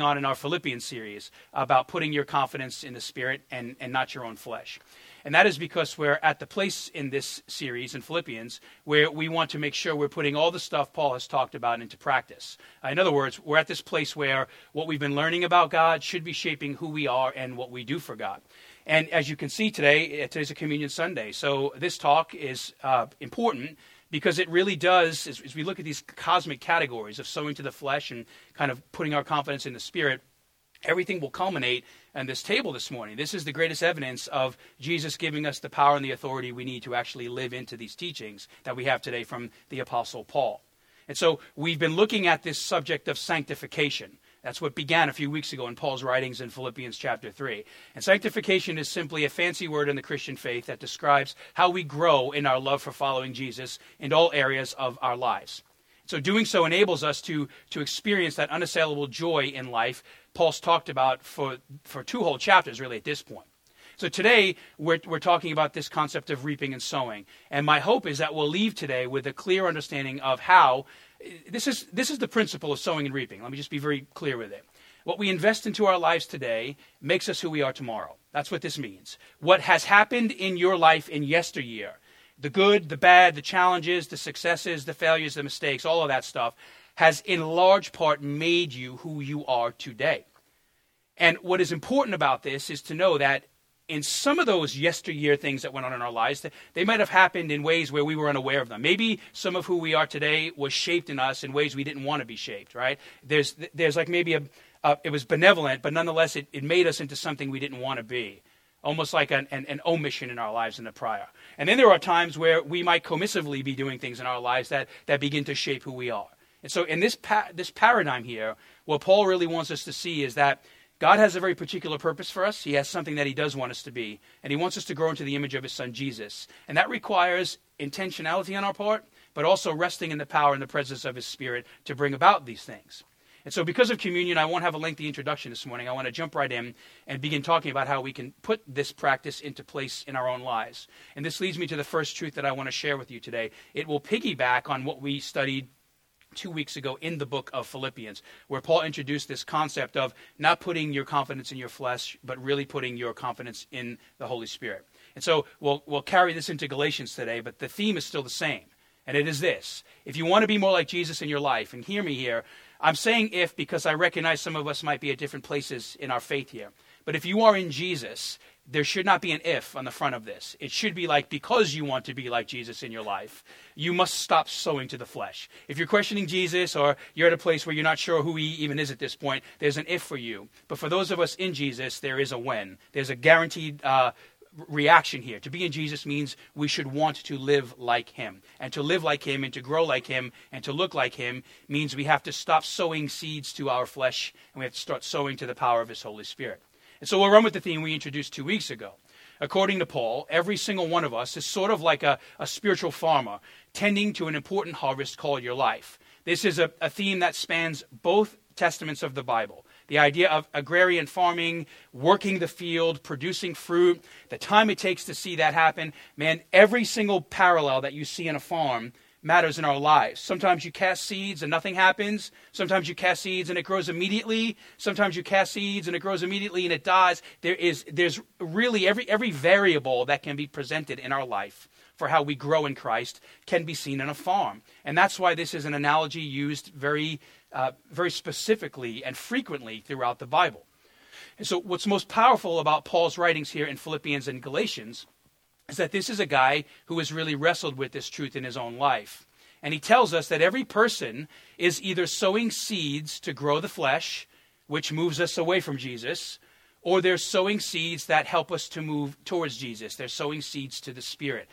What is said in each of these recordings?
on in our Philippians series about putting your confidence in the Spirit and, and not your own flesh. And that is because we're at the place in this series in Philippians where we want to make sure we're putting all the stuff Paul has talked about into practice. Uh, in other words, we're at this place where what we've been learning about God should be shaping who we are and what we do for God. And as you can see today, uh, today's a Communion Sunday. So this talk is uh, important because it really does, as, as we look at these cosmic categories of sowing to the flesh and kind of putting our confidence in the Spirit, everything will culminate on this table this morning. This is the greatest evidence of Jesus giving us the power and the authority we need to actually live into these teachings that we have today from the Apostle Paul. And so we've been looking at this subject of sanctification. That's what began a few weeks ago in Paul's writings in Philippians chapter 3. And sanctification is simply a fancy word in the Christian faith that describes how we grow in our love for following Jesus in all areas of our lives. So doing so enables us to, to experience that unassailable joy in life Paul's talked about for, for two whole chapters, really, at this point. So today, we're, we're talking about this concept of reaping and sowing. And my hope is that we'll leave today with a clear understanding of how this is, this is the principle of sowing and reaping. Let me just be very clear with it. What we invest into our lives today makes us who we are tomorrow. That's what this means. What has happened in your life in yesteryear, the good, the bad, the challenges, the successes, the failures, the mistakes, all of that stuff, has in large part made you who you are today. And what is important about this is to know that in some of those yesteryear things that went on in our lives, they might have happened in ways where we were unaware of them. Maybe some of who we are today was shaped in us in ways we didn't want to be shaped, right? There's, there's like maybe a, it was benevolent, but nonetheless it, it made us into something we didn't want to be. Almost like an, an, an omission in our lives in the prior. And then there are times where we might commissively be doing things in our lives that, that begin to shape who we are. And so in this, pa- this paradigm here, what Paul really wants us to see is that God has a very particular purpose for us. He has something that He does want us to be. And He wants us to grow into the image of His Son, Jesus. And that requires intentionality on our part, but also resting in the power and the presence of His Spirit to bring about these things. And so, because of communion, I won't have a lengthy introduction this morning. I want to jump right in and begin talking about how we can put this practice into place in our own lives. And this leads me to the first truth that I want to share with you today. It will piggyback on what we studied two weeks ago in the book of Philippians, where Paul introduced this concept of not putting your confidence in your flesh, but really putting your confidence in the Holy Spirit. And so we'll, we'll carry this into Galatians today, but the theme is still the same. And it is this if you want to be more like Jesus in your life, and hear me here, I'm saying if because I recognize some of us might be at different places in our faith here. But if you are in Jesus, there should not be an if on the front of this. It should be like, because you want to be like Jesus in your life, you must stop sowing to the flesh. If you're questioning Jesus or you're at a place where you're not sure who he even is at this point, there's an if for you. But for those of us in Jesus, there is a when. There's a guaranteed uh, reaction here. To be in Jesus means we should want to live like him. And to live like him and to grow like him and to look like him means we have to stop sowing seeds to our flesh and we have to start sowing to the power of his Holy Spirit. And so we'll run with the theme we introduced two weeks ago. According to Paul, every single one of us is sort of like a, a spiritual farmer tending to an important harvest called your life. This is a, a theme that spans both testaments of the Bible. The idea of agrarian farming, working the field, producing fruit, the time it takes to see that happen. Man, every single parallel that you see in a farm matters in our lives. Sometimes you cast seeds and nothing happens. Sometimes you cast seeds and it grows immediately. Sometimes you cast seeds and it grows immediately and it dies. There is there's really every every variable that can be presented in our life for how we grow in Christ can be seen in a farm. And that's why this is an analogy used very uh, very specifically and frequently throughout the Bible. And so what's most powerful about Paul's writings here in Philippians and Galatians is that this is a guy who has really wrestled with this truth in his own life. And he tells us that every person is either sowing seeds to grow the flesh, which moves us away from Jesus, or they're sowing seeds that help us to move towards Jesus. They're sowing seeds to the Spirit.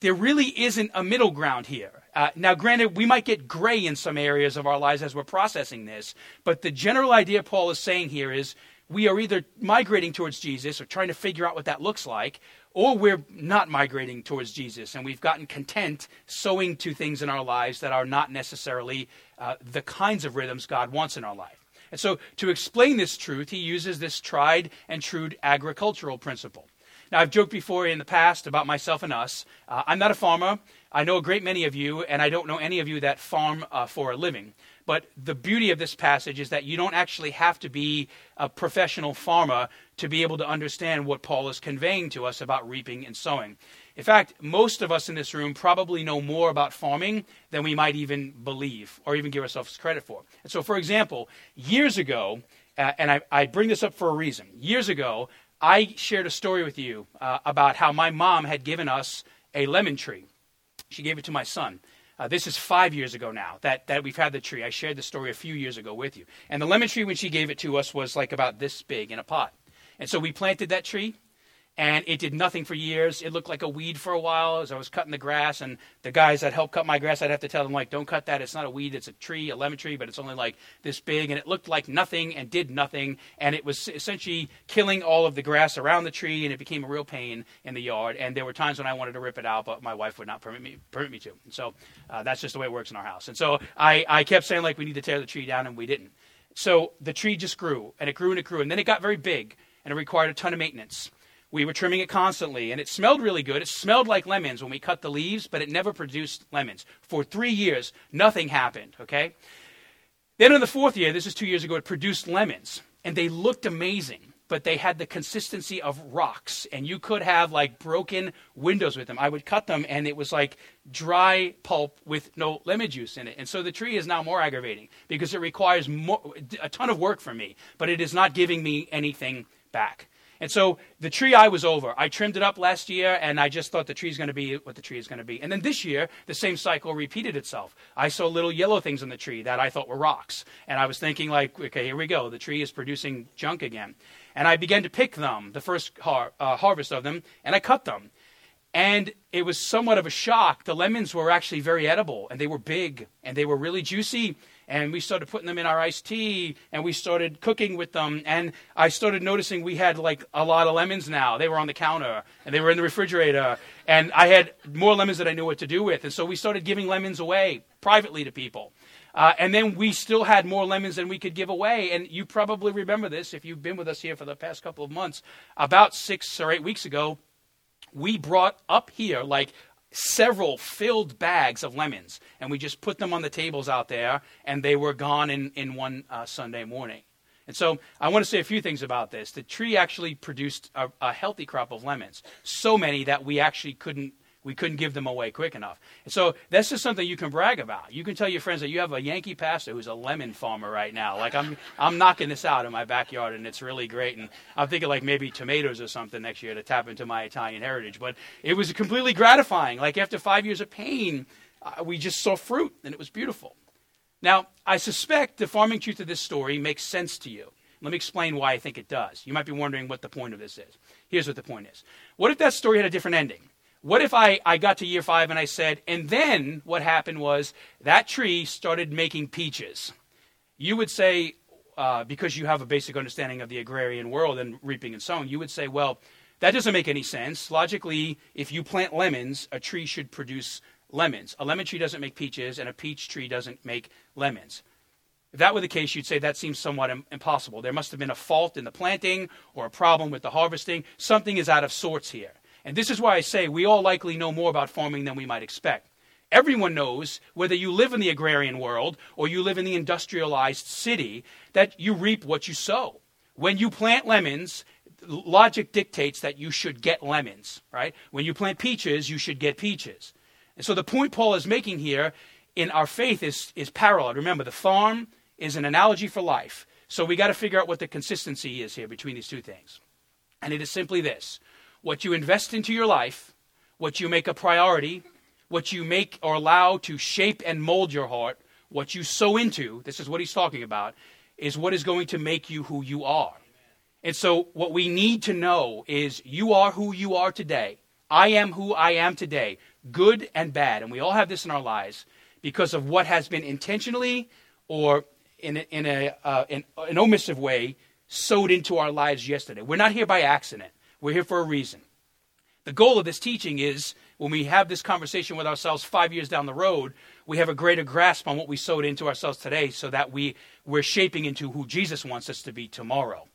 There really isn't a middle ground here. Uh, now, granted, we might get gray in some areas of our lives as we're processing this, but the general idea Paul is saying here is we are either migrating towards Jesus or trying to figure out what that looks like, or we're not migrating towards Jesus and we've gotten content sowing to things in our lives that are not necessarily uh, the kinds of rhythms God wants in our life. And so, to explain this truth, he uses this tried and true agricultural principle. Now, I've joked before in the past about myself and us. Uh, I'm not a farmer. I know a great many of you, and I don't know any of you that farm uh, for a living. But the beauty of this passage is that you don't actually have to be a professional farmer to be able to understand what Paul is conveying to us about reaping and sowing. In fact, most of us in this room probably know more about farming than we might even believe or even give ourselves credit for. And so, for example, years ago, uh, and I, I, bring this up for a reason. Years ago, I shared a story with you uh, about how my mom had given us a lemon tree. She gave it to my son. Uh, this is five years ago now that, that we've had the tree. I shared the story a few years ago with you. And the lemon tree, when she gave it to us, was like about this big in a pot. And so we planted that tree and it did nothing for years. It looked like a weed for a while as I was cutting the grass. And the guys that helped cut my grass, I'd have to tell them, like, don't cut that. It's not a weed, it's a tree, a lemon tree, but it's only like this big. And it looked like nothing and did nothing. And it was essentially killing all of the grass around the tree, and it became a real pain in the yard. And there were times when I wanted to rip it out, but my wife would not permit me, permit me to. And so uh, that's just the way it works in our house. And so I, I kept saying, like, we need to tear the tree down, and we didn't. So the tree just grew, and it grew and it grew. And then it got very big, and it required a ton of maintenance. We were trimming it constantly, and it smelled really good. It smelled like lemons when we cut the leaves, but it never produced lemons. For three years, nothing happened, okay? Then in the fourth year, this is two years ago, it produced lemons, and they looked amazing, but they had the consistency of rocks, and you could have like broken windows with them. I would cut them, and it was like dry pulp with no lemon juice in it. And so the tree is now more aggravating because it requires more, a ton of work from me, but it is not giving me anything back. And so the tree I was over. I trimmed it up last year, and I just thought the tree's going to be what the tree is going to be. And then this year, the same cycle repeated itself. I saw little yellow things in the tree that I thought were rocks, and I was thinking like, okay, here we go. The tree is producing junk again. And I began to pick them, the first har- uh, harvest of them, and I cut them. And it was somewhat of a shock. The lemons were actually very edible, and they were big, and they were really juicy and we started putting them in our iced tea and we started cooking with them and i started noticing we had like a lot of lemons now they were on the counter and they were in the refrigerator and i had more lemons that i knew what to do with and so we started giving lemons away privately to people uh, and then we still had more lemons than we could give away. And you probably remember this if you've been with us here for the past couple of months. About six or eight weeks ago, we brought up here like several filled bags of lemons, and we just put them on the tables out there, and they were gone in, in one uh, Sunday morning. And so I want to say a few things about this. The tree actually produced a, a healthy crop of lemons, so many that we actually couldn't we couldn't give them away quick enough. So that's just something you can brag about. You can tell your friends that you have a Yankee pastor who's a lemon farmer right now. Like I'm, I'm knocking this out in my backyard, and it's really great. And I'm thinking like maybe tomatoes or something next year to tap into my Italian heritage. But it was completely gratifying. Like after five years of pain, uh, we just saw fruit, and it was beautiful. Now, I suspect the farming truth of this story makes sense to you. Let me explain why I think it does. You might be wondering what the point of this is. Here's what the point is. What if that story had a different ending? What if I, I got to year five and I said, and then what happened was that tree started making peaches? You would say, uh, because you have a basic understanding of the agrarian world and reaping and sowing, you would say, well, that doesn't make any sense. Logically, if you plant lemons, a tree should produce lemons. A lemon tree doesn't make peaches, and a peach tree doesn't make lemons. If that were the case, you'd say that seems somewhat impossible. There must have been a fault in the planting or a problem with the harvesting. Something is out of sorts here. And this is why I say we all likely know more about farming than we might expect. Everyone knows, whether you live in the agrarian world or you live in the industrialized city, that you reap what you sow. When you plant lemons, logic dictates that you should get lemons, right? When you plant peaches, you should get peaches. And so the point Paul is making here in our faith is, is parallel. Remember, the farm is an analogy for life. So we got to figure out what the consistency is here between these two things. And it is simply this what you invest into your life, what you make a priority, what you make or allow to shape and mold your heart, what you sow into, this is what he's talking about, is what is going to make you who you are. And so, what we need to know is you are who you are today. I am who I am today, good and bad. And we all have this in our lives because of what has been intentionally or in, in, a, uh, in an omissive way sowed into our lives yesterday. We're not here by accident. We're here for a reason. The goal of this teaching is when we have this conversation with ourselves five years down the road, we have a greater grasp on what we sowed into ourselves today so that we, we're shaping into who Jesus wants us to be tomorrow.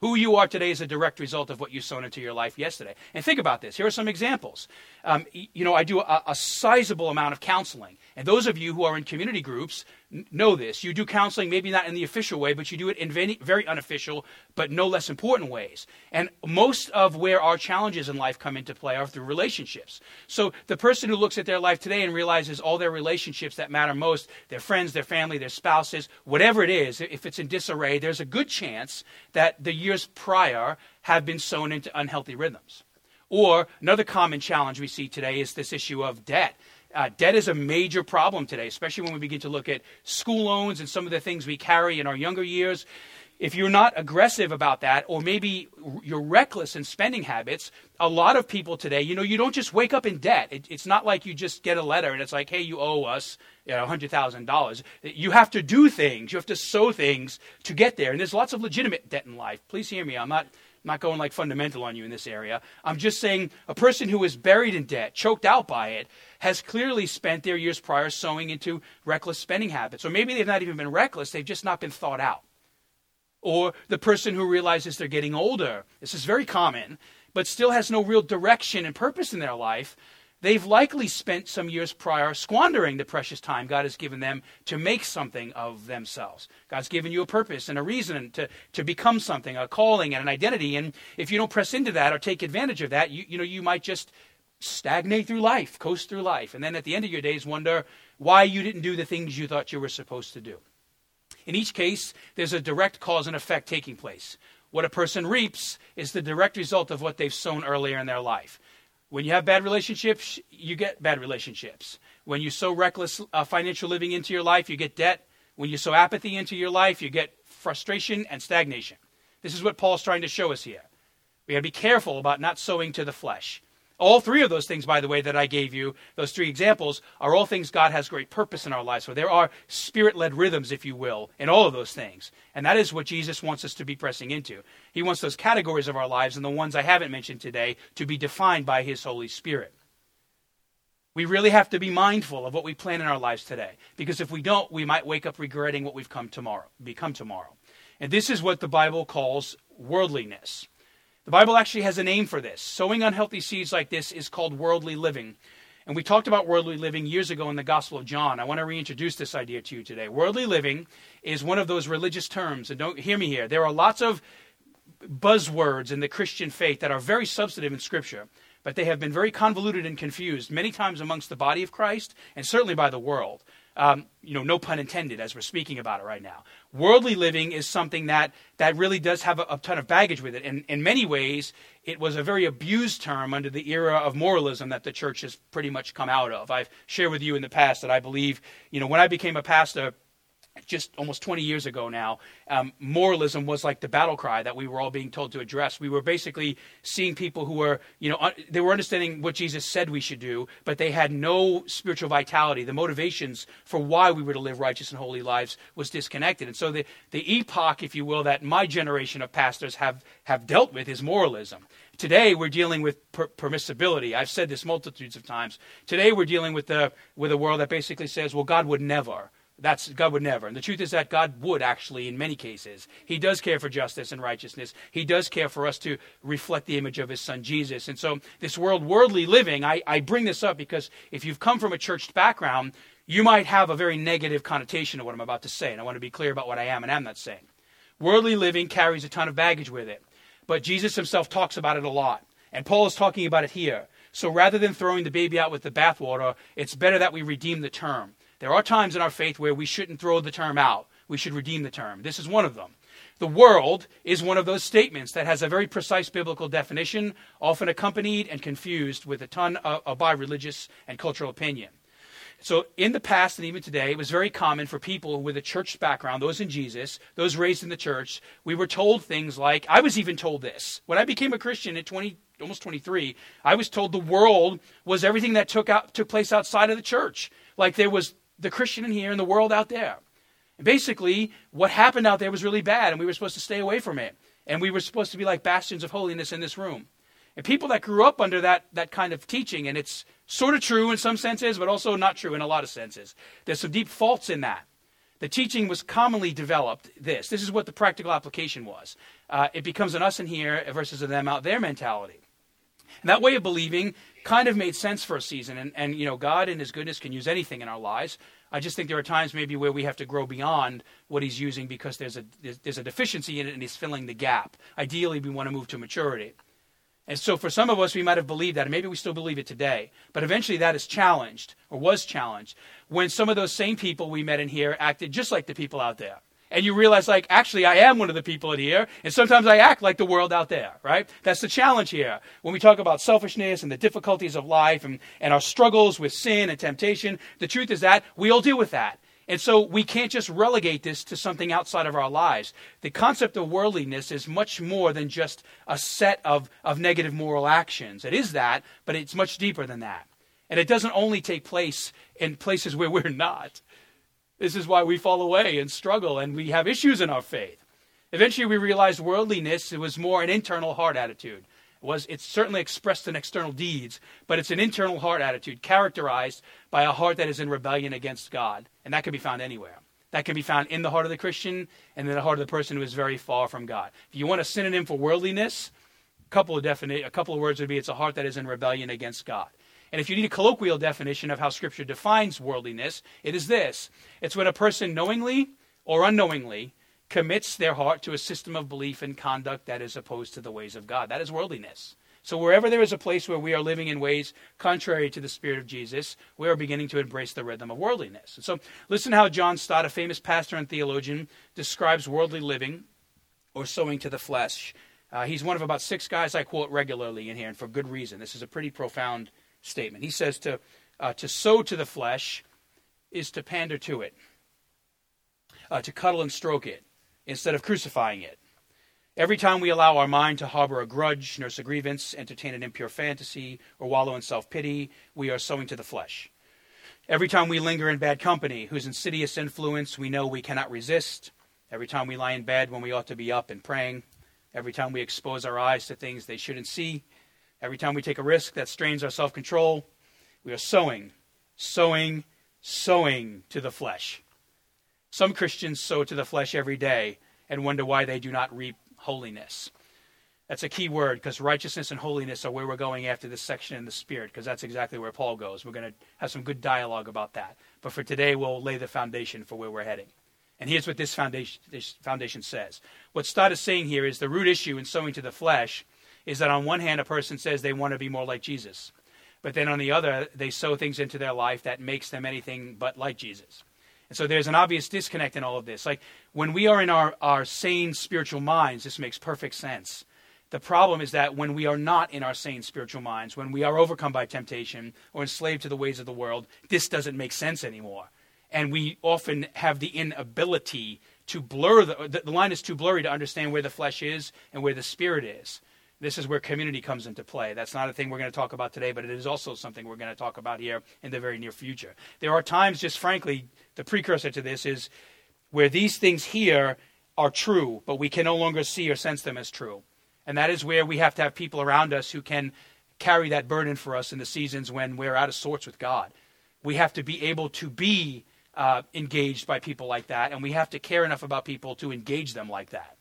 Who you are today is a direct result of what you sown into your life yesterday. And think about this. Here are some examples. Um, you know, I do a, a sizable amount of counseling. And those of you who are in community groups know this. You do counseling, maybe not in the official way, but you do it in very, very unofficial, but no less important ways. And most of where our challenges in life come into play are through relationships. So the person who looks at their life today and realizes all their relationships that matter most, their friends, their family, their spouses, whatever it is, if it's in disarray, there's a good chance that the years prior have been sown into unhealthy rhythms. Or another common challenge we see today is this issue of debt. Uh, debt is a major problem today, especially when we begin to look at school loans and some of the things we carry in our younger years. If you're not aggressive about that, or maybe you're reckless in spending habits, a lot of people today, you know, you don't just wake up in debt. It, it's not like you just get a letter and it's like, hey, you owe us you know, $100,000. You have to do things, you have to sow things to get there. And there's lots of legitimate debt in life. Please hear me. I'm not I'm not going like fundamental on you in this area. I'm just saying a person who is buried in debt, choked out by it, has clearly spent their years prior sowing into reckless spending habits. Or maybe they've not even been reckless, they've just not been thought out. Or the person who realizes they're getting older. This is very common, but still has no real direction and purpose in their life They've likely spent some years prior squandering the precious time God has given them to make something of themselves. God's given you a purpose and a reason to, to become something, a calling and an identity. And if you don't press into that or take advantage of that, you, you know, you might just stagnate through life, coast through life. And then at the end of your days, wonder why you didn't do the things you thought you were supposed to do. In each case, there's a direct cause and effect taking place. What a person reaps is the direct result of what they've sown earlier in their life. When you have bad relationships, you get bad relationships. When you sow reckless uh, financial living into your life, you get debt. When you sow apathy into your life, you get frustration and stagnation. This is what Paul's trying to show us here. We got to be careful about not sowing to the flesh. All three of those things, by the way, that I gave you, those three examples, are all things God has great purpose in our lives. So there are spirit led rhythms, if you will, in all of those things. And that is what Jesus wants us to be pressing into. He wants those categories of our lives and the ones I haven't mentioned today to be defined by His Holy Spirit. We really have to be mindful of what we plan in our lives today. Because if we don't, we might wake up regretting what we've come tomorrow, become tomorrow. And this is what the Bible calls worldliness. The Bible actually has a name for this. Sowing unhealthy seeds like this is called worldly living. And we talked about worldly living years ago in the Gospel of John. I want to reintroduce this idea to you today. Worldly living is one of those religious terms. And don't hear me here. There are lots of buzzwords in the Christian faith that are very substantive in Scripture, but they have been very convoluted and confused many times amongst the body of Christ and certainly by the world. Um, you know, no pun intended as we're speaking about it right now. Worldly living is something that, that really does have a, a ton of baggage with it. And in many ways, it was a very abused term under the era of moralism that the church has pretty much come out of. I've shared with you in the past that I believe, you know, when I became a pastor, just almost 20 years ago now, um, moralism was like the battle cry that we were all being told to address. We were basically seeing people who were, you know, un- they were understanding what Jesus said we should do, but they had no spiritual vitality. The motivations for why we were to live righteous and holy lives was disconnected. And so the, the epoch, if you will, that my generation of pastors have, have dealt with is moralism. Today we're dealing with per- permissibility. I've said this multitudes of times. Today we're dealing with the with a world that basically says, well, God would never. That's God would never. And the truth is that God would actually, in many cases, He does care for justice and righteousness. He does care for us to reflect the image of His Son Jesus. And so, this world worldly living, I, I bring this up because if you've come from a church background, you might have a very negative connotation of what I'm about to say. And I want to be clear about what I am and am not saying. Worldly living carries a ton of baggage with it, but Jesus Himself talks about it a lot, and Paul is talking about it here. So rather than throwing the baby out with the bathwater, it's better that we redeem the term. There are times in our faith where we shouldn't throw the term out. We should redeem the term. This is one of them. The world is one of those statements that has a very precise biblical definition, often accompanied and confused with a ton of, of by religious and cultural opinion. So, in the past and even today, it was very common for people with a church background, those in Jesus, those raised in the church, we were told things like, I was even told this. When I became a Christian at 20, almost 23, I was told the world was everything that took, out, took place outside of the church. Like there was the Christian in here and the world out there. And basically, what happened out there was really bad, and we were supposed to stay away from it. And we were supposed to be like bastions of holiness in this room. And people that grew up under that, that kind of teaching, and it's sort of true in some senses, but also not true in a lot of senses. There's some deep faults in that. The teaching was commonly developed this. This is what the practical application was. Uh, it becomes an us in here versus a them out there mentality. And that way of believing kind of made sense for a season. And, and, you know, God in His goodness can use anything in our lives. I just think there are times maybe where we have to grow beyond what he's using because there's a there's a deficiency in it and he's filling the gap. Ideally, we want to move to maturity. And so for some of us, we might have believed that, and maybe we still believe it today. But eventually that is challenged, or was challenged, when some of those same people we met in here acted just like the people out there and you realize like actually i am one of the people in here and sometimes i act like the world out there right that's the challenge here when we talk about selfishness and the difficulties of life and, and our struggles with sin and temptation the truth is that we all deal with that and so we can't just relegate this to something outside of our lives. The concept of worldliness is much more than just a set of, of negative moral actions. It is that, but it's much deeper than that. And it doesn't only take place in places where we're not. This is why we fall away and struggle and we have issues in our faith. Eventually, we realized worldliness it was more an internal heart attitude. It was it's certainly expressed in external deeds, but it's an internal heart attitude characterized by a heart that is in rebellion against God, and that can be found anywhere. That can be found in the heart of the Christian and in the heart of the person who is very far from God. If you want a synonym for worldliness, a couple of defini- a couple of words would be it's a heart that is in rebellion against God. And if you need a colloquial definition of how Scripture defines worldliness, it is this it's when a person knowingly or unknowingly commits their heart to a system of belief and conduct that is opposed to the ways of God. That is worldliness. So, wherever there is a place where we are living in ways contrary to the Spirit of Jesus, we are beginning to embrace the rhythm of worldliness. And so, listen how John Stott, a famous pastor and theologian, describes worldly living or sowing to the flesh. Uh, he's one of about six guys I quote regularly in here, and for good reason. This is a pretty profound statement. He says to, uh, to sow to the flesh is to pander to it, uh, to cuddle and stroke it instead of crucifying it. Every time we allow our mind to harbor a grudge, nurse a grievance, entertain an impure fantasy, or wallow in self pity, we are sowing to the flesh. Every time we linger in bad company, whose insidious influence we know we cannot resist, every time we lie in bed when we ought to be up and praying, every time we expose our eyes to things they shouldn't see, Every time we take a risk that strains our self control, we are sowing, sowing, sowing to the flesh. Some Christians sow to the flesh every day and wonder why they do not reap holiness. That's a key word because righteousness and holiness are where we're going after this section in the Spirit because that's exactly where Paul goes. We're going to have some good dialogue about that. But for today, we'll lay the foundation for where we're heading. And here's what this foundation, this foundation says. What Stott is saying here is the root issue in sowing to the flesh is that on one hand, a person says they want to be more like Jesus, but then on the other, they sow things into their life that makes them anything but like Jesus. And so there's an obvious disconnect in all of this. Like when we are in our, our sane spiritual minds, this makes perfect sense. The problem is that when we are not in our sane spiritual minds, when we are overcome by temptation or enslaved to the ways of the world, this doesn't make sense anymore. And we often have the inability to blur the, the line is too blurry to understand where the flesh is and where the spirit is. This is where community comes into play. That's not a thing we're going to talk about today, but it is also something we're going to talk about here in the very near future. There are times, just frankly, the precursor to this is where these things here are true, but we can no longer see or sense them as true. And that is where we have to have people around us who can carry that burden for us in the seasons when we're out of sorts with God. We have to be able to be uh, engaged by people like that, and we have to care enough about people to engage them like that.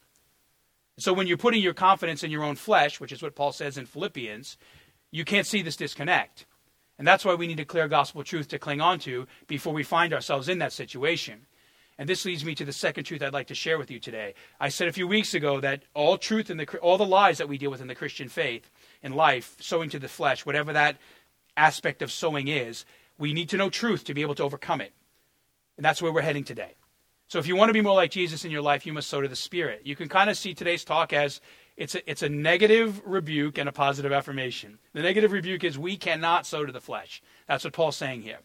So when you're putting your confidence in your own flesh, which is what Paul says in Philippians, you can't see this disconnect. And that's why we need a clear gospel truth to cling on to before we find ourselves in that situation. And this leads me to the second truth I'd like to share with you today. I said a few weeks ago that all truth and the, all the lies that we deal with in the Christian faith in life, sowing to the flesh, whatever that aspect of sowing is, we need to know truth to be able to overcome it. And that's where we're heading today. So if you want to be more like Jesus in your life, you must sow to the Spirit. You can kind of see today's talk as it's a, it's a negative rebuke and a positive affirmation. The negative rebuke is we cannot sow to the flesh. That's what Paul's saying here.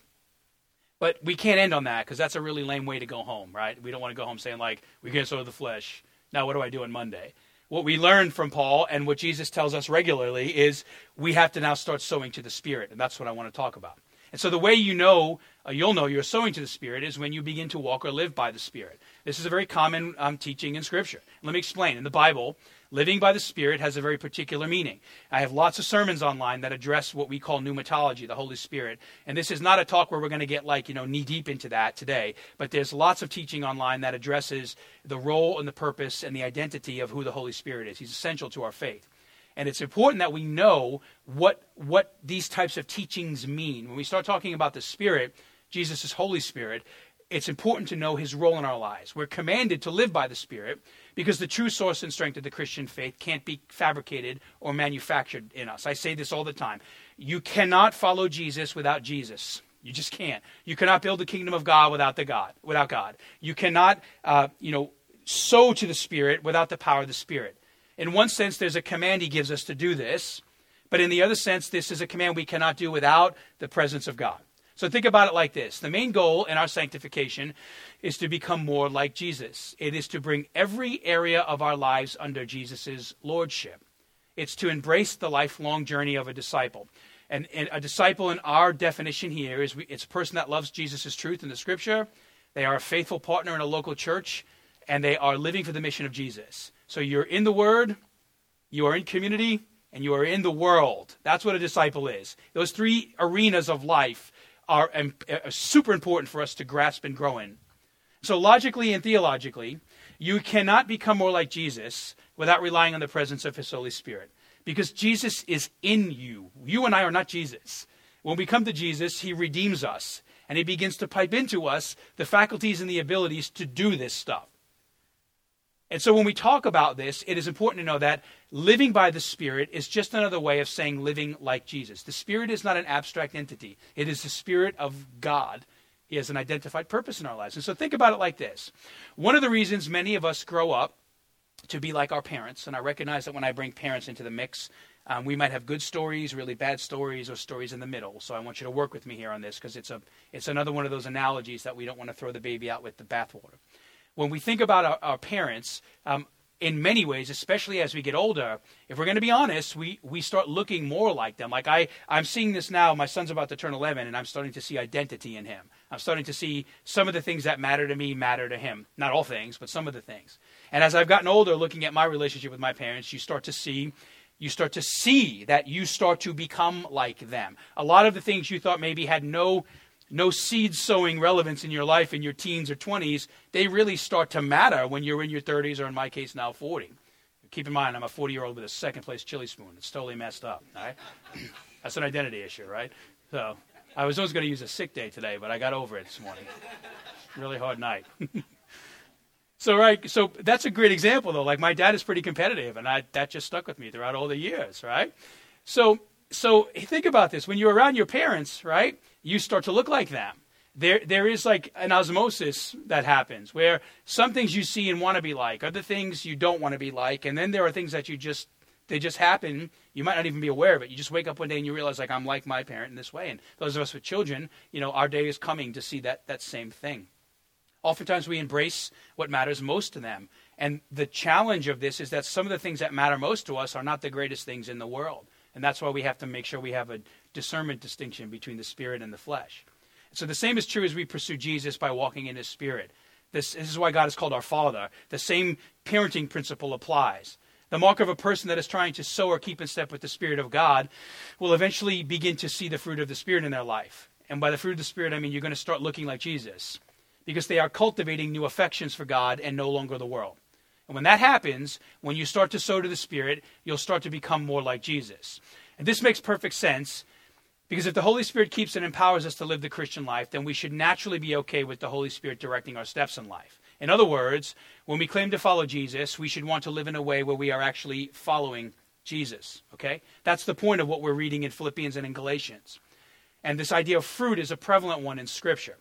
But we can't end on that because that's a really lame way to go home, right? We don't want to go home saying, like, we can't sow to the flesh. Now, what do I do on Monday? What we learn from Paul and what Jesus tells us regularly is we have to now start sowing to the Spirit. And that's what I want to talk about. And so the way you know, uh, you'll know you're sowing to the Spirit is when you begin to walk or live by the Spirit. This is a very common um, teaching in Scripture. Let me explain. In the Bible, living by the Spirit has a very particular meaning. I have lots of sermons online that address what we call pneumatology, the Holy Spirit. And this is not a talk where we're going to get like, you know, knee deep into that today, but there's lots of teaching online that addresses the role and the purpose and the identity of who the Holy Spirit is. He's essential to our faith. And it's important that we know what, what these types of teachings mean. When we start talking about the Spirit, Jesus' Holy Spirit, it's important to know his role in our lives. We're commanded to live by the Spirit because the true source and strength of the Christian faith can't be fabricated or manufactured in us. I say this all the time. You cannot follow Jesus without Jesus. You just can't. You cannot build the kingdom of God without the God. Without God, you cannot, uh, you know, sow to the Spirit without the power of the Spirit. In one sense, there's a command He gives us to do this, but in the other sense, this is a command we cannot do without the presence of God. So think about it like this the main goal in our sanctification is to become more like Jesus. It is to bring every area of our lives under Jesus' lordship. It's to embrace the lifelong journey of a disciple. And, and a disciple, in our definition here, is we, it's a person that loves Jesus' truth in the scripture. They are a faithful partner in a local church, and they are living for the mission of Jesus. So you're in the Word, you are in community, and you are in the world. That's what a disciple is. Those three arenas of life are, are uh, super important for us to grasp and grow in. So, logically and theologically, you cannot become more like Jesus without relying on the presence of His Holy Spirit. Because Jesus is in you. You and I are not Jesus. When we come to Jesus, He redeems us and He begins to pipe into us the faculties and the abilities to do this stuff. And so when we talk about this, it is important to know that living by the Spirit is just another way of saying living like Jesus. The Spirit is not an abstract entity, it is the Spirit of God. He has an identified purpose in our lives. And so think about it like this one of the reasons many of us grow up to be like our parents, and I recognize that when I bring parents into the mix, um, we might have good stories, really bad stories, or stories in the middle. So I want you to work with me here on this because it's a it's another one of those analogies that we don't want to throw the baby out with the bathwater when we think about our, our parents, um, in many ways, especially as we get older, if we're going to be honest, we, we start looking more like them. Like I, I'm seeing this now. My son's about to turn 11, and I'm starting to see identity in him. I'm starting to see some of the things that matter to me matter to him. Not all things, but some of the things. And as I've gotten older, looking at my relationship with my parents, you start to see you start to see that you start to become like them. A lot of the things you thought maybe had no no seed sowing relevance in your life in your teens or 20s, they really start to matter when you're in your 30s or in my case now 40. Keep in mind, I'm a 40 year old with a second place chili spoon. It's totally messed up. Right? That's an identity issue, right? So I was always going to use a sick day today, but I got over it this morning. really hard night. so right, so that's a great example though. Like my dad is pretty competitive, and I, that just stuck with me throughout all the years, right? So so think about this: when you're around your parents, right? you start to look like them. There, there is like an osmosis that happens where some things you see and want to be like, other things you don't want to be like, and then there are things that you just they just happen. You might not even be aware of it. You just wake up one day and you realize, like, I'm like my parent in this way. And those of us with children, you know, our day is coming to see that that same thing. Oftentimes we embrace what matters most to them. And the challenge of this is that some of the things that matter most to us are not the greatest things in the world. And that's why we have to make sure we have a discernment distinction between the spirit and the flesh. So the same is true as we pursue Jesus by walking in his spirit. This, this is why God is called our Father. The same parenting principle applies. The mark of a person that is trying to sow or keep in step with the Spirit of God will eventually begin to see the fruit of the Spirit in their life. And by the fruit of the Spirit, I mean you're going to start looking like Jesus because they are cultivating new affections for God and no longer the world. And when that happens, when you start to sow to the Spirit, you'll start to become more like Jesus. And this makes perfect sense because if the Holy Spirit keeps and empowers us to live the Christian life, then we should naturally be okay with the Holy Spirit directing our steps in life. In other words, when we claim to follow Jesus, we should want to live in a way where we are actually following Jesus. Okay? That's the point of what we're reading in Philippians and in Galatians. And this idea of fruit is a prevalent one in Scripture.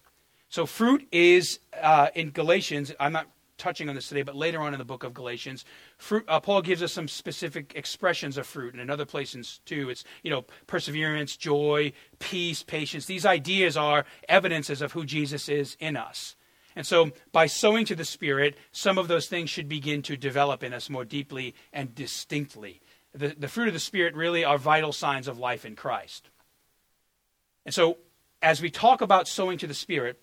So, fruit is uh, in Galatians, I'm not touching on this today, but later on in the book of Galatians, fruit, uh, Paul gives us some specific expressions of fruit, in other places too. It's you know perseverance, joy, peace, patience. These ideas are evidences of who Jesus is in us. And so, by sowing to the Spirit, some of those things should begin to develop in us more deeply and distinctly. The, the fruit of the Spirit really are vital signs of life in Christ. And so, as we talk about sowing to the Spirit,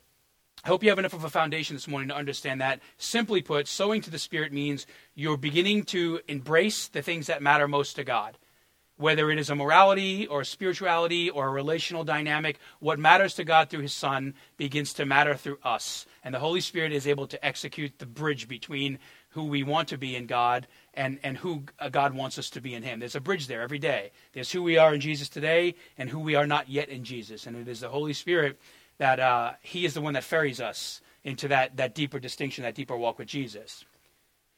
I hope you have enough of a foundation this morning to understand that. Simply put, sowing to the Spirit means you're beginning to embrace the things that matter most to God. Whether it is a morality or a spirituality or a relational dynamic, what matters to God through His Son begins to matter through us. And the Holy Spirit is able to execute the bridge between who we want to be in God and, and who uh, God wants us to be in Him. There's a bridge there every day. There's who we are in Jesus today and who we are not yet in Jesus. And it is the Holy Spirit that uh, He is the one that ferries us into that, that deeper distinction, that deeper walk with Jesus.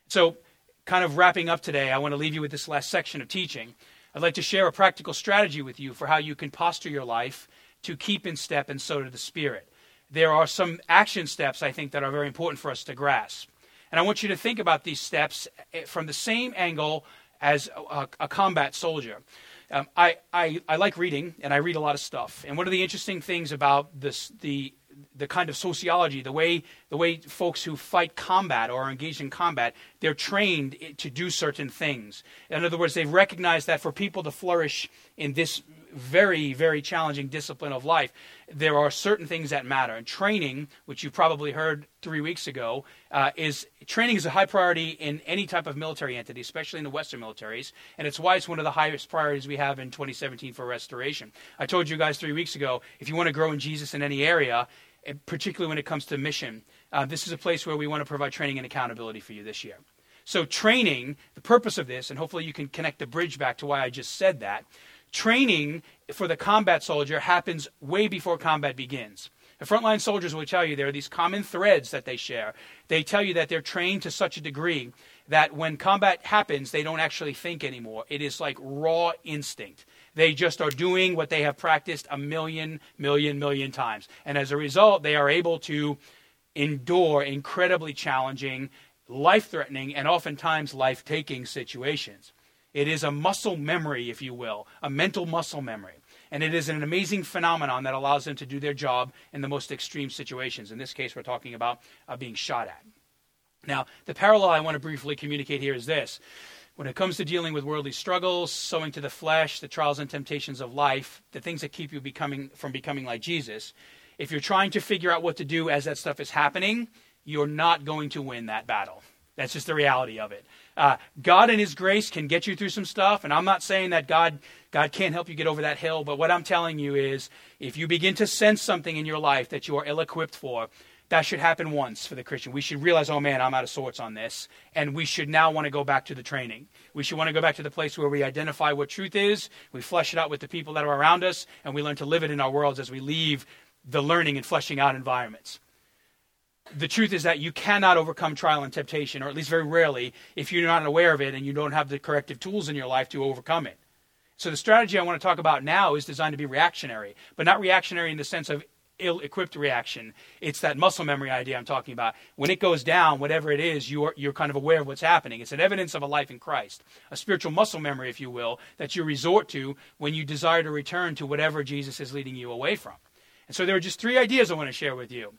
So, kind of wrapping up today, I want to leave you with this last section of teaching. I'd like to share a practical strategy with you for how you can posture your life to keep in step and so to the Spirit. There are some action steps I think that are very important for us to grasp. And I want you to think about these steps eh, from the same angle as a, a combat soldier. Um, I, I, I like reading, and I read a lot of stuff. And one of the interesting things about this, the the kind of sociology, the way the way folks who fight combat or are engaged in combat, they're trained to do certain things. In other words, they've recognized that for people to flourish in this very, very challenging discipline of life, there are certain things that matter. And training, which you probably heard three weeks ago, uh, is training is a high priority in any type of military entity, especially in the Western militaries. And it's why it's one of the highest priorities we have in 2017 for restoration. I told you guys three weeks ago, if you want to grow in Jesus in any area, particularly when it comes to mission, uh, this is a place where we want to provide training and accountability for you this year. So, training, the purpose of this, and hopefully you can connect the bridge back to why I just said that, training for the combat soldier happens way before combat begins. The frontline soldiers will tell you there are these common threads that they share. They tell you that they're trained to such a degree that when combat happens, they don't actually think anymore. It is like raw instinct. They just are doing what they have practiced a million, million, million times. And as a result, they are able to endure incredibly challenging, life threatening, and oftentimes life taking situations. It is a muscle memory, if you will, a mental muscle memory. And it is an amazing phenomenon that allows them to do their job in the most extreme situations. In this case, we're talking about uh, being shot at. Now, the parallel I want to briefly communicate here is this. When it comes to dealing with worldly struggles, sowing to the flesh, the trials and temptations of life, the things that keep you becoming from becoming like Jesus, if you're trying to figure out what to do as that stuff is happening, you're not going to win that battle. That's just the reality of it. Uh, God and His grace can get you through some stuff, and I'm not saying that God God can't help you get over that hill. But what I'm telling you is, if you begin to sense something in your life that you are ill-equipped for, that should happen once for the Christian. We should realize, oh man, I'm out of sorts on this, and we should now want to go back to the training. We should want to go back to the place where we identify what truth is, we flesh it out with the people that are around us, and we learn to live it in our worlds as we leave the learning and fleshing out environments the truth is that you cannot overcome trial and temptation, or at least very rarely, if you're not aware of it and you don't have the corrective tools in your life to overcome it. So the strategy I want to talk about now is designed to be reactionary, but not reactionary in the sense of ill-equipped reaction. It's that muscle memory idea I'm talking about. When it goes down, whatever it is, you're you're kind of aware of what's happening. It's an evidence of a life in Christ, a spiritual muscle memory, if you will, that you resort to when you desire to return to whatever Jesus is leading you away from. And so there are just three ideas I want to share with you.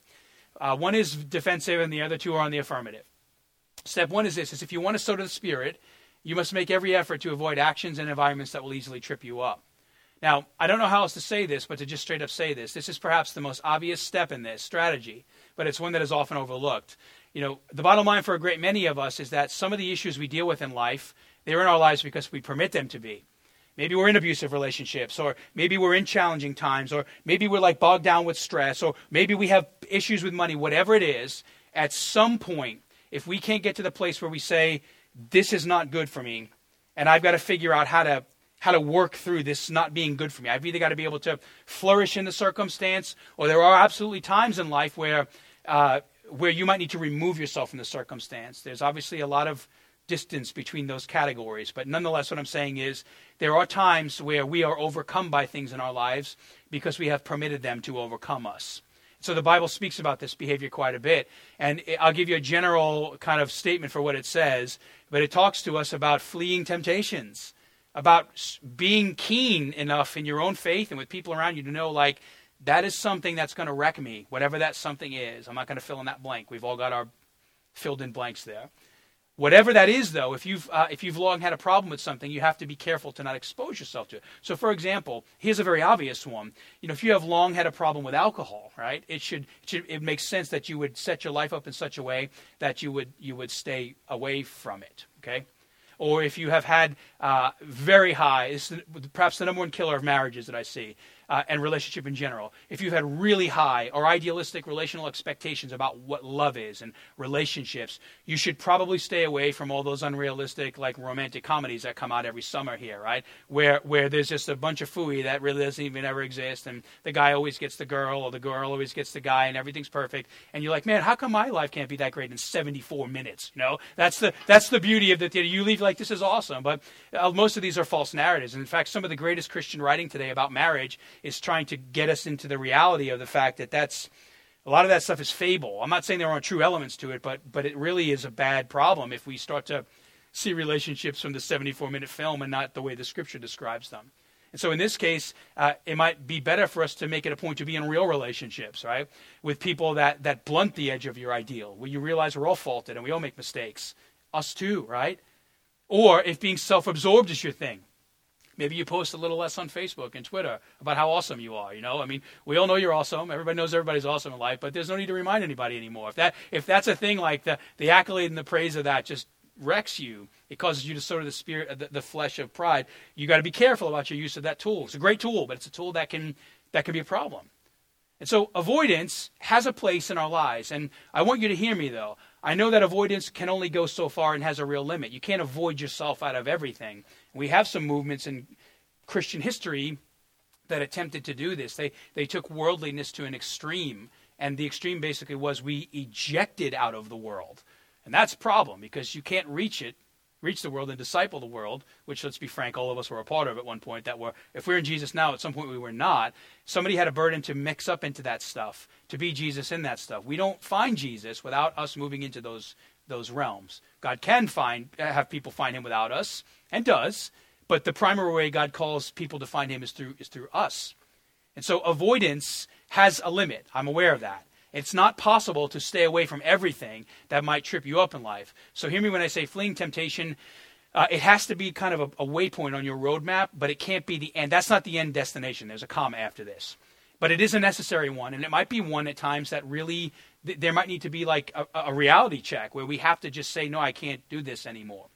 Uh, one is defensive, and the other two are on the affirmative. Step one is this: is if you want to sow to the Spirit, you must make every effort to avoid actions and environments that will easily trip you up. Now, I don't know how else to say this, but to just straight up say this, this is perhaps the most obvious step in this strategy, but it's one that is often overlooked. You know, the bottom line for a great many of us is that some of the issues we deal with in life, they're in our lives because we permit them to be. Maybe we're in abusive relationships, or maybe we're in challenging times, or maybe we're like bogged down with stress, or maybe we have issues with money, whatever it is. At some point, if we can't get to the place where we say, This is not good for me, and I've got to figure out how to how to work through this not being good for me. I've either got to be able to flourish in the circumstance, or there are absolutely times in life where uh, where you might need to remove yourself from the circumstance. There's obviously a lot of distance between those categories. But nonetheless, what I'm saying is there are times where we are overcome by things in our lives because we have permitted them to overcome us. So the Bible speaks about this behavior quite a bit. And I'll give you a general kind of statement for what it says, but it talks to us about fleeing temptations, about being keen enough in your own faith and with people around you to know, like, that is something that's going to wreck me, whatever that something is. I'm not going to fill in that blank. We've all got our filled in blanks there. Whatever that is, though, if you've, uh, if you've long had a problem with something, you have to be careful to not expose yourself to it. So, for example, here's a very obvious one. You know, if you have long had a problem with alcohol, right, it should, it should it makes sense that you would set your life up in such a way that you would, you would stay away from it, okay? Or if you have had uh, very high, perhaps the number one killer of marriages that I see, uh, and relationship in general, if you've had really high or idealistic relational expectations about what love is and relationships, you should probably stay away from all those unrealistic, like romantic comedies that come out every summer here, right? Where where there's just a bunch of fooey that really doesn't even ever exist, and the guy always gets the girl or the girl always gets the guy, and everything's perfect, and you're like, man, how come my life can't be that great in 74 minutes? You know, that's the that's the beauty of the theater. You leave like this is awesome, but uh, most of these are false narratives. And in fact, some of the greatest Christian writing today about marriage is trying to get us into the reality of the fact that that's a lot of that stuff is fable. I'm not saying there aren't true elements to it, but but it really is a bad problem if we start to see relationships from the 74 minute film and not the way the scripture describes them. And so in this case, uh, it might be better for us to make it a point to be in real relationships, right? With people that, that blunt the edge of your ideal, where you realize we're all faulted and we all make mistakes. Us too, right? Or if being self absorbed is your thing, Maybe you post a little less on Facebook and Twitter about how awesome you are. You know, I mean, we all know you're awesome. Everybody knows everybody's awesome in life, but there's no need to remind anybody anymore. If that if that's a thing, like the the accolade and the praise of that just wrecks you, it causes you to sort of the spirit, the, the flesh of pride. You got to be careful about your use of that tool. It's a great tool, but it's a tool that can that can be a problem. And so avoidance has a place in our lives. And I want you to hear me though. I know that avoidance can only go so far and has a real limit. You can't avoid yourself out of everything. We have some movements in Christian history that attempted to do this. They, they took worldliness to an extreme, and the extreme basically was we ejected out of the world. And that's a problem because you can't reach it reach the world and disciple the world, which let's be frank, all of us were a part of at one point. That were, if we're in Jesus now, at some point we were not. Somebody had a burden to mix up into that stuff, to be Jesus in that stuff. We don't find Jesus without us moving into those those realms. God can find have people find Him without us, and does. But the primary way God calls people to find Him is through is through us. And so avoidance has a limit. I'm aware of that. It's not possible to stay away from everything that might trip you up in life. So hear me when I say fleeing temptation. Uh, it has to be kind of a, a waypoint on your roadmap, but it can't be the end. That's not the end destination. There's a comma after this. But it is a necessary one, and it might be one at times that really th- there might need to be like a, a reality check where we have to just say, no, I can't do this anymore.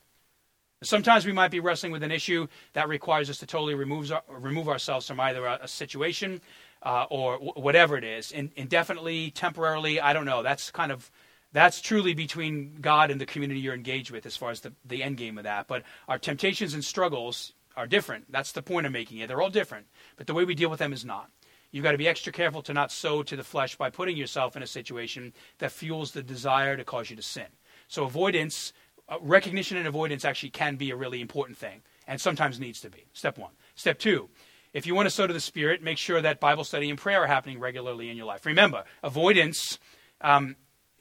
Sometimes we might be wrestling with an issue that requires us to totally remove, remove ourselves from either a, a situation uh, or w- whatever it is, in, indefinitely, temporarily. I don't know. That's kind of that's truly between God and the community you're engaged with as far as the, the end game of that. But our temptations and struggles are different. That's the point I'm making it. They're all different, but the way we deal with them is not. You've got to be extra careful to not sow to the flesh by putting yourself in a situation that fuels the desire to cause you to sin. So avoidance, uh, recognition and avoidance actually can be a really important thing and sometimes needs to be. Step one. Step two, if you want to sow to the Spirit, make sure that Bible study and prayer are happening regularly in your life. Remember, avoidance, um,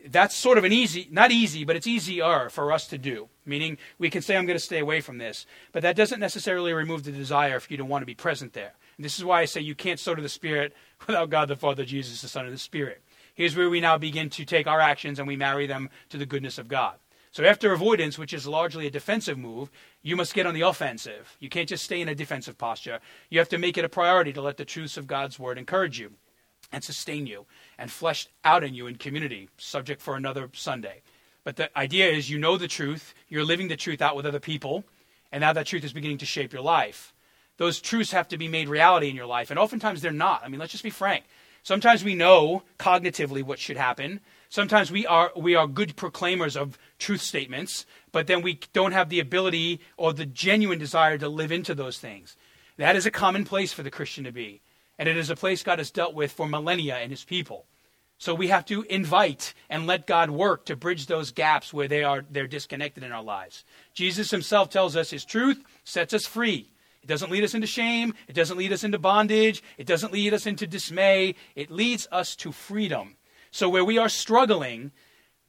that's sort of an easy, not easy, but it's easier for us to do. Meaning, we can say, I'm going to stay away from this. But that doesn't necessarily remove the desire for you to want to be present there. And this is why I say you can't sow to the Spirit without God the Father, Jesus the Son, and the Spirit. Here's where we now begin to take our actions and we marry them to the goodness of God. So after avoidance, which is largely a defensive move, you must get on the offensive. You can't just stay in a defensive posture. You have to make it a priority to let the truths of God's word encourage you and sustain you and flesh out in you in community, subject for another Sunday. But the idea is you know the truth, you're living the truth out with other people, and now that truth is beginning to shape your life. Those truths have to be made reality in your life, and oftentimes they're not. I mean, let's just be frank. Sometimes we know cognitively what should happen, Sometimes we are, we are good proclaimers of truth statements, but then we don't have the ability or the genuine desire to live into those things. That is a common place for the Christian to be. And it is a place God has dealt with for millennia in his people. So we have to invite and let God work to bridge those gaps where they are they're disconnected in our lives. Jesus himself tells us his truth sets us free. It doesn't lead us into shame, it doesn't lead us into bondage, it doesn't lead us into dismay. It leads us to freedom. So where we are struggling,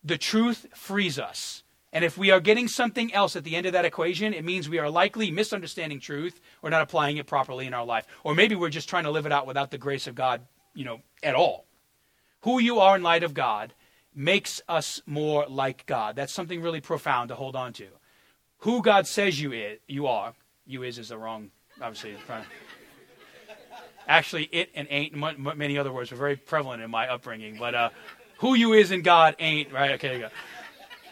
the truth frees us. And if we are getting something else at the end of that equation, it means we are likely misunderstanding truth or not applying it properly in our life. Or maybe we're just trying to live it out without the grace of God, you know, at all. Who you are in light of God makes us more like God. That's something really profound to hold on to. Who God says you is, you are, you is is the wrong, obviously. Actually, it and ain't and many other words were very prevalent in my upbringing. But uh, who you is in God ain't right. Okay, go.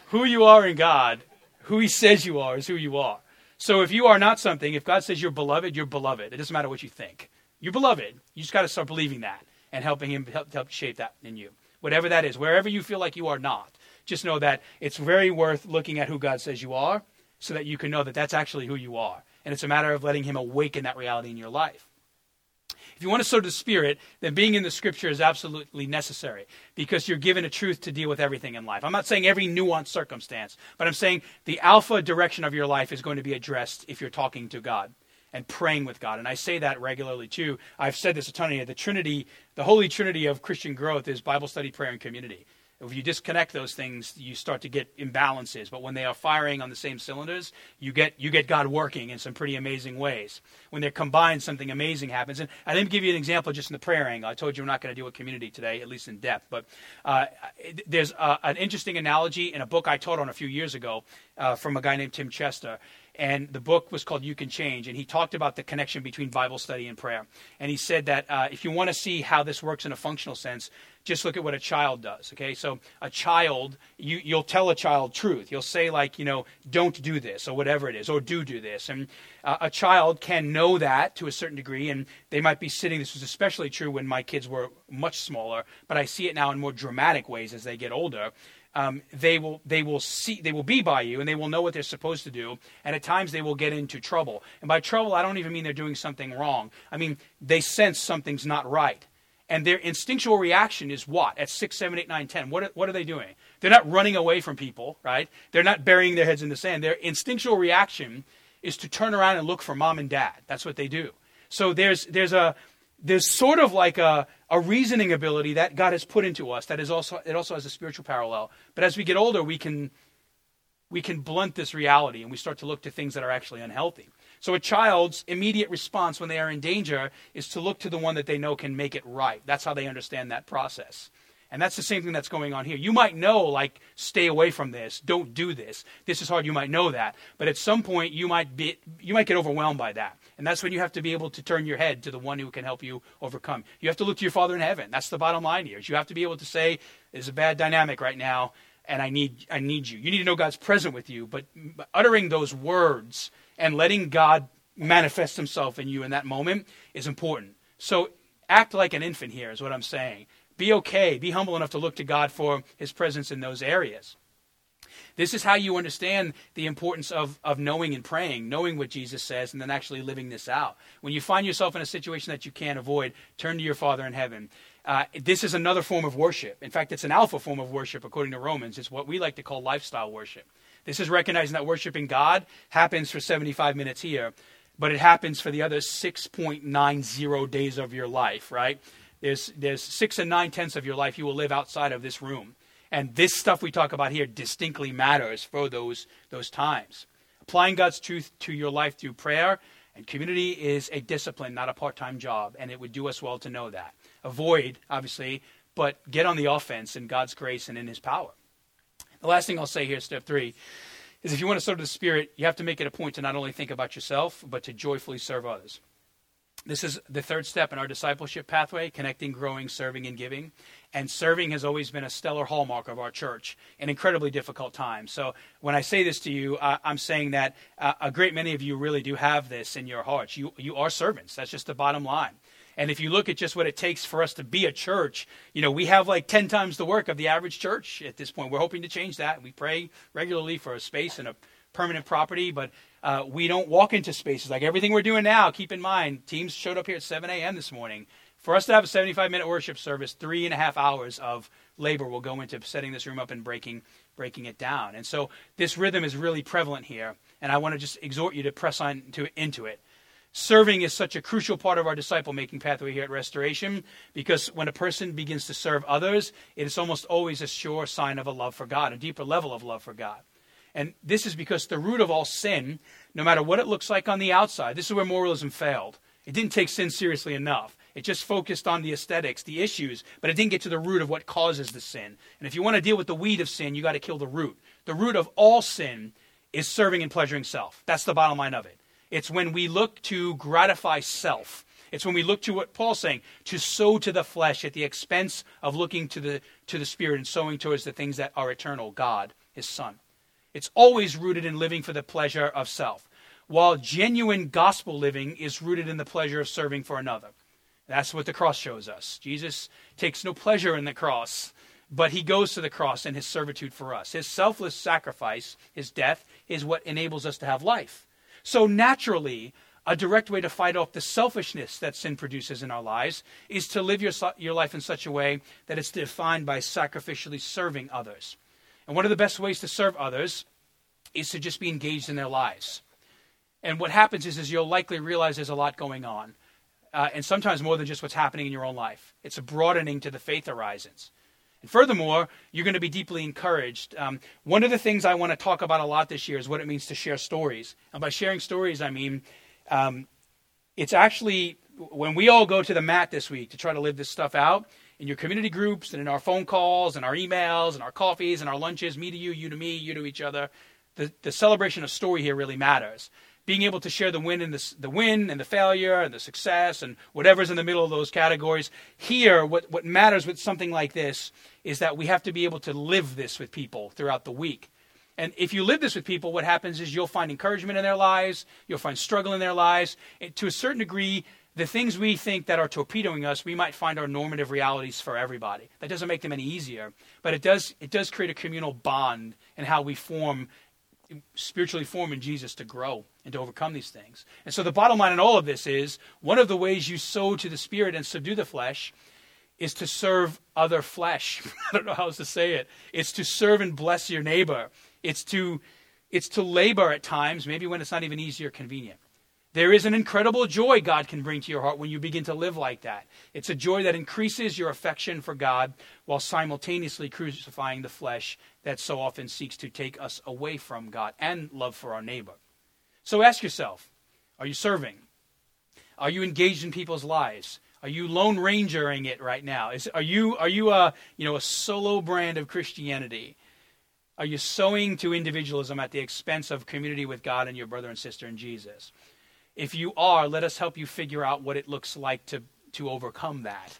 Who you are in God, who He says you are, is who you are. So if you are not something, if God says you're beloved, you're beloved. It doesn't matter what you think. You're beloved. You just got to start believing that and helping Him help, help shape that in you. Whatever that is, wherever you feel like you are not, just know that it's very worth looking at who God says you are so that you can know that that's actually who you are. And it's a matter of letting Him awaken that reality in your life. If you want to sow the Spirit, then being in the Scripture is absolutely necessary because you're given a truth to deal with everything in life. I'm not saying every nuanced circumstance, but I'm saying the alpha direction of your life is going to be addressed if you're talking to God and praying with God. And I say that regularly too. I've said this a ton of you. The Trinity, the Holy Trinity of Christian growth is Bible study, prayer, and community. If you disconnect those things, you start to get imbalances. But when they are firing on the same cylinders, you get you get God working in some pretty amazing ways. When they're combined, something amazing happens. And I didn't give you an example just in the prayer angle. I told you we're not going to do a community today, at least in depth. But uh, there's uh, an interesting analogy in a book I taught on a few years ago uh, from a guy named Tim Chester and the book was called You Can Change. And he talked about the connection between Bible study and prayer. And he said that uh, if you want to see how this works in a functional sense, just look at what a child does. Okay, so a child, you, you'll tell a child truth. You'll say like, you know, don't do this or whatever it is, or do do this. And uh, a child can know that to a certain degree, and they might be sitting. This was especially true when my kids were much smaller, but I see it now in more dramatic ways as they get older um, they will they will see they will be by you and they will know what they're supposed to do and at times they will get into trouble and by trouble i don't even mean they're doing something wrong i mean they sense something's not right and their instinctual reaction is what? At 6 7 8 9 10 what are, what are they doing? They're not running away from people right? They're not burying their heads in the sand. Their instinctual reaction is to turn around and look for mom and dad. That's what they do. So there's there's a there's sort of like a, a reasoning ability that God has put into us that is also it also has a spiritual parallel. But as we get older, we can we can blunt this reality and we start to look to things that are actually unhealthy. So a child's immediate response when they are in danger is to look to the one that they know can make it right. That's how they understand that process. And that's the same thing that's going on here. You might know, like, stay away from this, don't do this. This is hard. You might know that, but at some point you might be, you might get overwhelmed by that. And that's when you have to be able to turn your head to the one who can help you overcome. You have to look to your Father in heaven. That's the bottom line here. Is you have to be able to say, "There's a bad dynamic right now, and I need I need you." You need to know God's present with you, but uttering those words and letting God manifest Himself in you in that moment is important. So act like an infant here is what I'm saying. Be okay. Be humble enough to look to God for His presence in those areas. This is how you understand the importance of, of knowing and praying, knowing what Jesus says, and then actually living this out. When you find yourself in a situation that you can't avoid, turn to your Father in heaven. Uh, this is another form of worship. In fact, it's an alpha form of worship, according to Romans. It's what we like to call lifestyle worship. This is recognizing that worshiping God happens for 75 minutes here, but it happens for the other 6.90 days of your life, right? There's, there's six and nine tenths of your life you will live outside of this room. And this stuff we talk about here distinctly matters for those, those times. Applying God's truth to your life through prayer and community is a discipline, not a part time job. And it would do us well to know that. Avoid, obviously, but get on the offense in God's grace and in His power. The last thing I'll say here, step three, is if you want to serve the Spirit, you have to make it a point to not only think about yourself, but to joyfully serve others. This is the third step in our discipleship pathway connecting, growing, serving, and giving. And serving has always been a stellar hallmark of our church in incredibly difficult times. So when I say this to you, I'm saying that uh, a great many of you really do have this in your hearts. You, you are servants. That's just the bottom line. And if you look at just what it takes for us to be a church, you know, we have like 10 times the work of the average church at this point. We're hoping to change that. We pray regularly for a space and a permanent property, but uh, we don't walk into spaces like everything we're doing now. Keep in mind, teams showed up here at 7 a.m. this morning. For us to have a 75 minute worship service, three and a half hours of labor will go into setting this room up and breaking breaking it down. And so this rhythm is really prevalent here, and I want to just exhort you to press on to into it. Serving is such a crucial part of our disciple making pathway here at Restoration because when a person begins to serve others, it is almost always a sure sign of a love for God, a deeper level of love for God. And this is because the root of all sin, no matter what it looks like on the outside, this is where moralism failed. It didn't take sin seriously enough. It just focused on the aesthetics, the issues, but it didn't get to the root of what causes the sin. And if you want to deal with the weed of sin, you got to kill the root. The root of all sin is serving and pleasuring self. That's the bottom line of it. It's when we look to gratify self. It's when we look to what Paul's saying, to sow to the flesh at the expense of looking to the to the spirit and sowing towards the things that are eternal, God, his son. It's always rooted in living for the pleasure of self, while genuine gospel living is rooted in the pleasure of serving for another. That's what the cross shows us. Jesus takes no pleasure in the cross, but he goes to the cross in his servitude for us. His selfless sacrifice, his death, is what enables us to have life. So naturally, a direct way to fight off the selfishness that sin produces in our lives is to live your, your life in such a way that it's defined by sacrificially serving others. And one of the best ways to serve others is to just be engaged in their lives. And what happens is, is you'll likely realize there's a lot going on, uh, and sometimes more than just what's happening in your own life. It's a broadening to the faith horizons. And furthermore, you're going to be deeply encouraged. Um, one of the things I want to talk about a lot this year is what it means to share stories. And by sharing stories, I mean um, it's actually when we all go to the mat this week to try to live this stuff out in your community groups and in our phone calls and our emails and our coffees and our lunches, me to you, you to me, you to each other, the, the celebration of story here really matters. Being able to share the win and the, the win and the failure and the success and whatever's in the middle of those categories. Here, what, what matters with something like this is that we have to be able to live this with people throughout the week. And if you live this with people, what happens is you'll find encouragement in their lives, you'll find struggle in their lives. to a certain degree, the things we think that are torpedoing us, we might find are normative realities for everybody. That doesn't make them any easier, but it does it does create a communal bond in how we form spiritually form in Jesus to grow and to overcome these things. And so the bottom line in all of this is one of the ways you sow to the spirit and subdue the flesh is to serve other flesh. I don't know how else to say it. It's to serve and bless your neighbor. It's to, it's to labor at times, maybe when it's not even easy or convenient. There is an incredible joy God can bring to your heart when you begin to live like that. It's a joy that increases your affection for God while simultaneously crucifying the flesh that so often seeks to take us away from God and love for our neighbor. So ask yourself are you serving? Are you engaged in people's lives? Are you lone rangering it right now? Is, are you are you a you know a solo brand of Christianity? Are you sowing to individualism at the expense of community with God and your brother and sister in Jesus? If you are, let us help you figure out what it looks like to, to overcome that.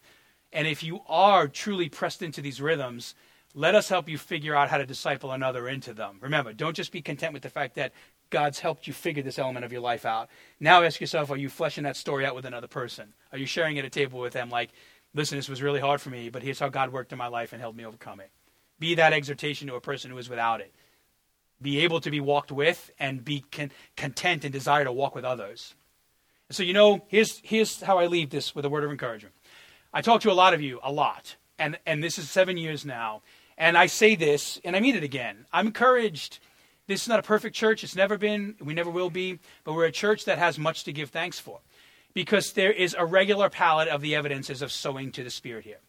And if you are truly pressed into these rhythms, let us help you figure out how to disciple another into them. Remember, don't just be content with the fact that God's helped you figure this element of your life out. Now ask yourself, are you fleshing that story out with another person? Are you sharing at a table with them like, listen, this was really hard for me, but here's how God worked in my life and helped me overcome it? Be that exhortation to a person who is without it. Be able to be walked with and be con- content and desire to walk with others. So, you know, here's, here's how I leave this with a word of encouragement. I talk to a lot of you, a lot, and, and this is seven years now. And I say this, and I mean it again. I'm encouraged. This is not a perfect church. It's never been. We never will be. But we're a church that has much to give thanks for because there is a regular palette of the evidences of sowing to the Spirit here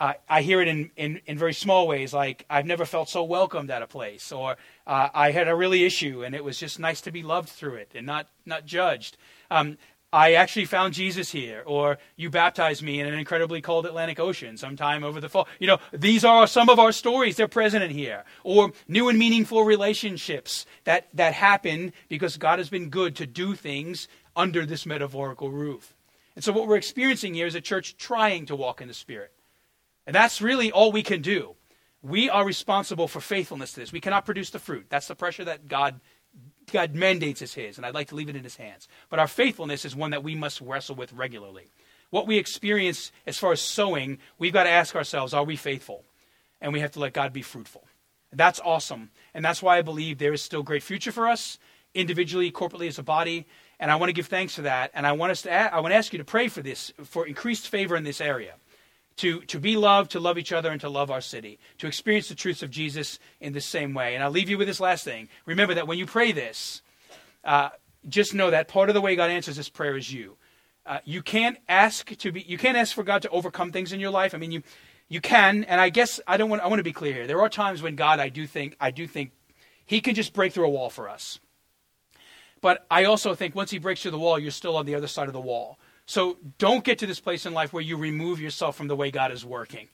uh, I hear it in, in, in, very small ways, like I've never felt so welcomed at a place, or uh, I had a really issue and it was just nice to be loved through it and not, not judged. Um, I actually found Jesus here, or you baptized me in an incredibly cold Atlantic Ocean sometime over the fall. You know, these are some of our stories. They're present in here. Or new and meaningful relationships that, that happen because God has been good to do things under this metaphorical roof. And so what we're experiencing here is a church trying to walk in the Spirit and that's really all we can do. We are responsible for faithfulness to this. We cannot produce the fruit. That's the pressure that God God mandates is his, and I'd like to leave it in his hands. But our faithfulness is one that we must wrestle with regularly. What we experience as far as sowing, we've got to ask ourselves, are we faithful? And we have to let God be fruitful. That's awesome. And that's why I believe there is still great future for us, individually, corporately, as a body. And I want to give thanks for that. And I want us to I want to ask you to pray for this, for increased favor in this area to, to be loved, to love each other, and to love our city, to experience the truths of Jesus in the same way. And I'll leave you with this last thing. Remember that when you pray this, uh, just know that part of the way God answers this prayer is you. Uh, you can't ask to be. You can't ask for God to overcome things in your life. I mean, you you can, and I guess I don't want. I want to be clear here. There are times when God, I do think, I do think, He can just break through a wall for us. But I also think once He breaks through the wall, you're still on the other side of the wall. So don't get to this place in life where you remove yourself from the way God is working.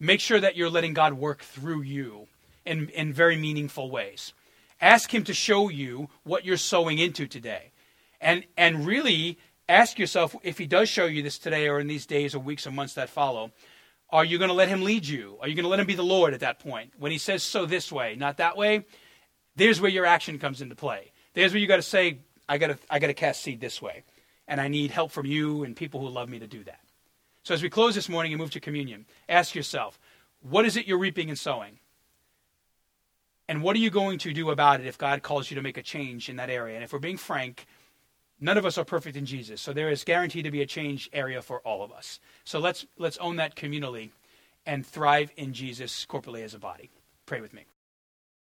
Make sure that you're letting God work through you in, in very meaningful ways. Ask Him to show you what you're sowing into today. And, and really ask yourself if He does show you this today or in these days or weeks or months that follow, are you going to let Him lead you? Are you going to let Him be the Lord at that point? When He says, so this way, not that way, there's where your action comes into play. There's where you got to say, I got to I got to cast seed this way and I need help from you and people who love me to do that. So as we close this morning and move to communion, ask yourself, what is it you're reaping and sowing? And what are you going to do about it if God calls you to make a change in that area? And if we're being frank, none of us are perfect in Jesus. So there is guaranteed to be a change area for all of us. So let's let's own that communally and thrive in Jesus corporately as a body. Pray with me.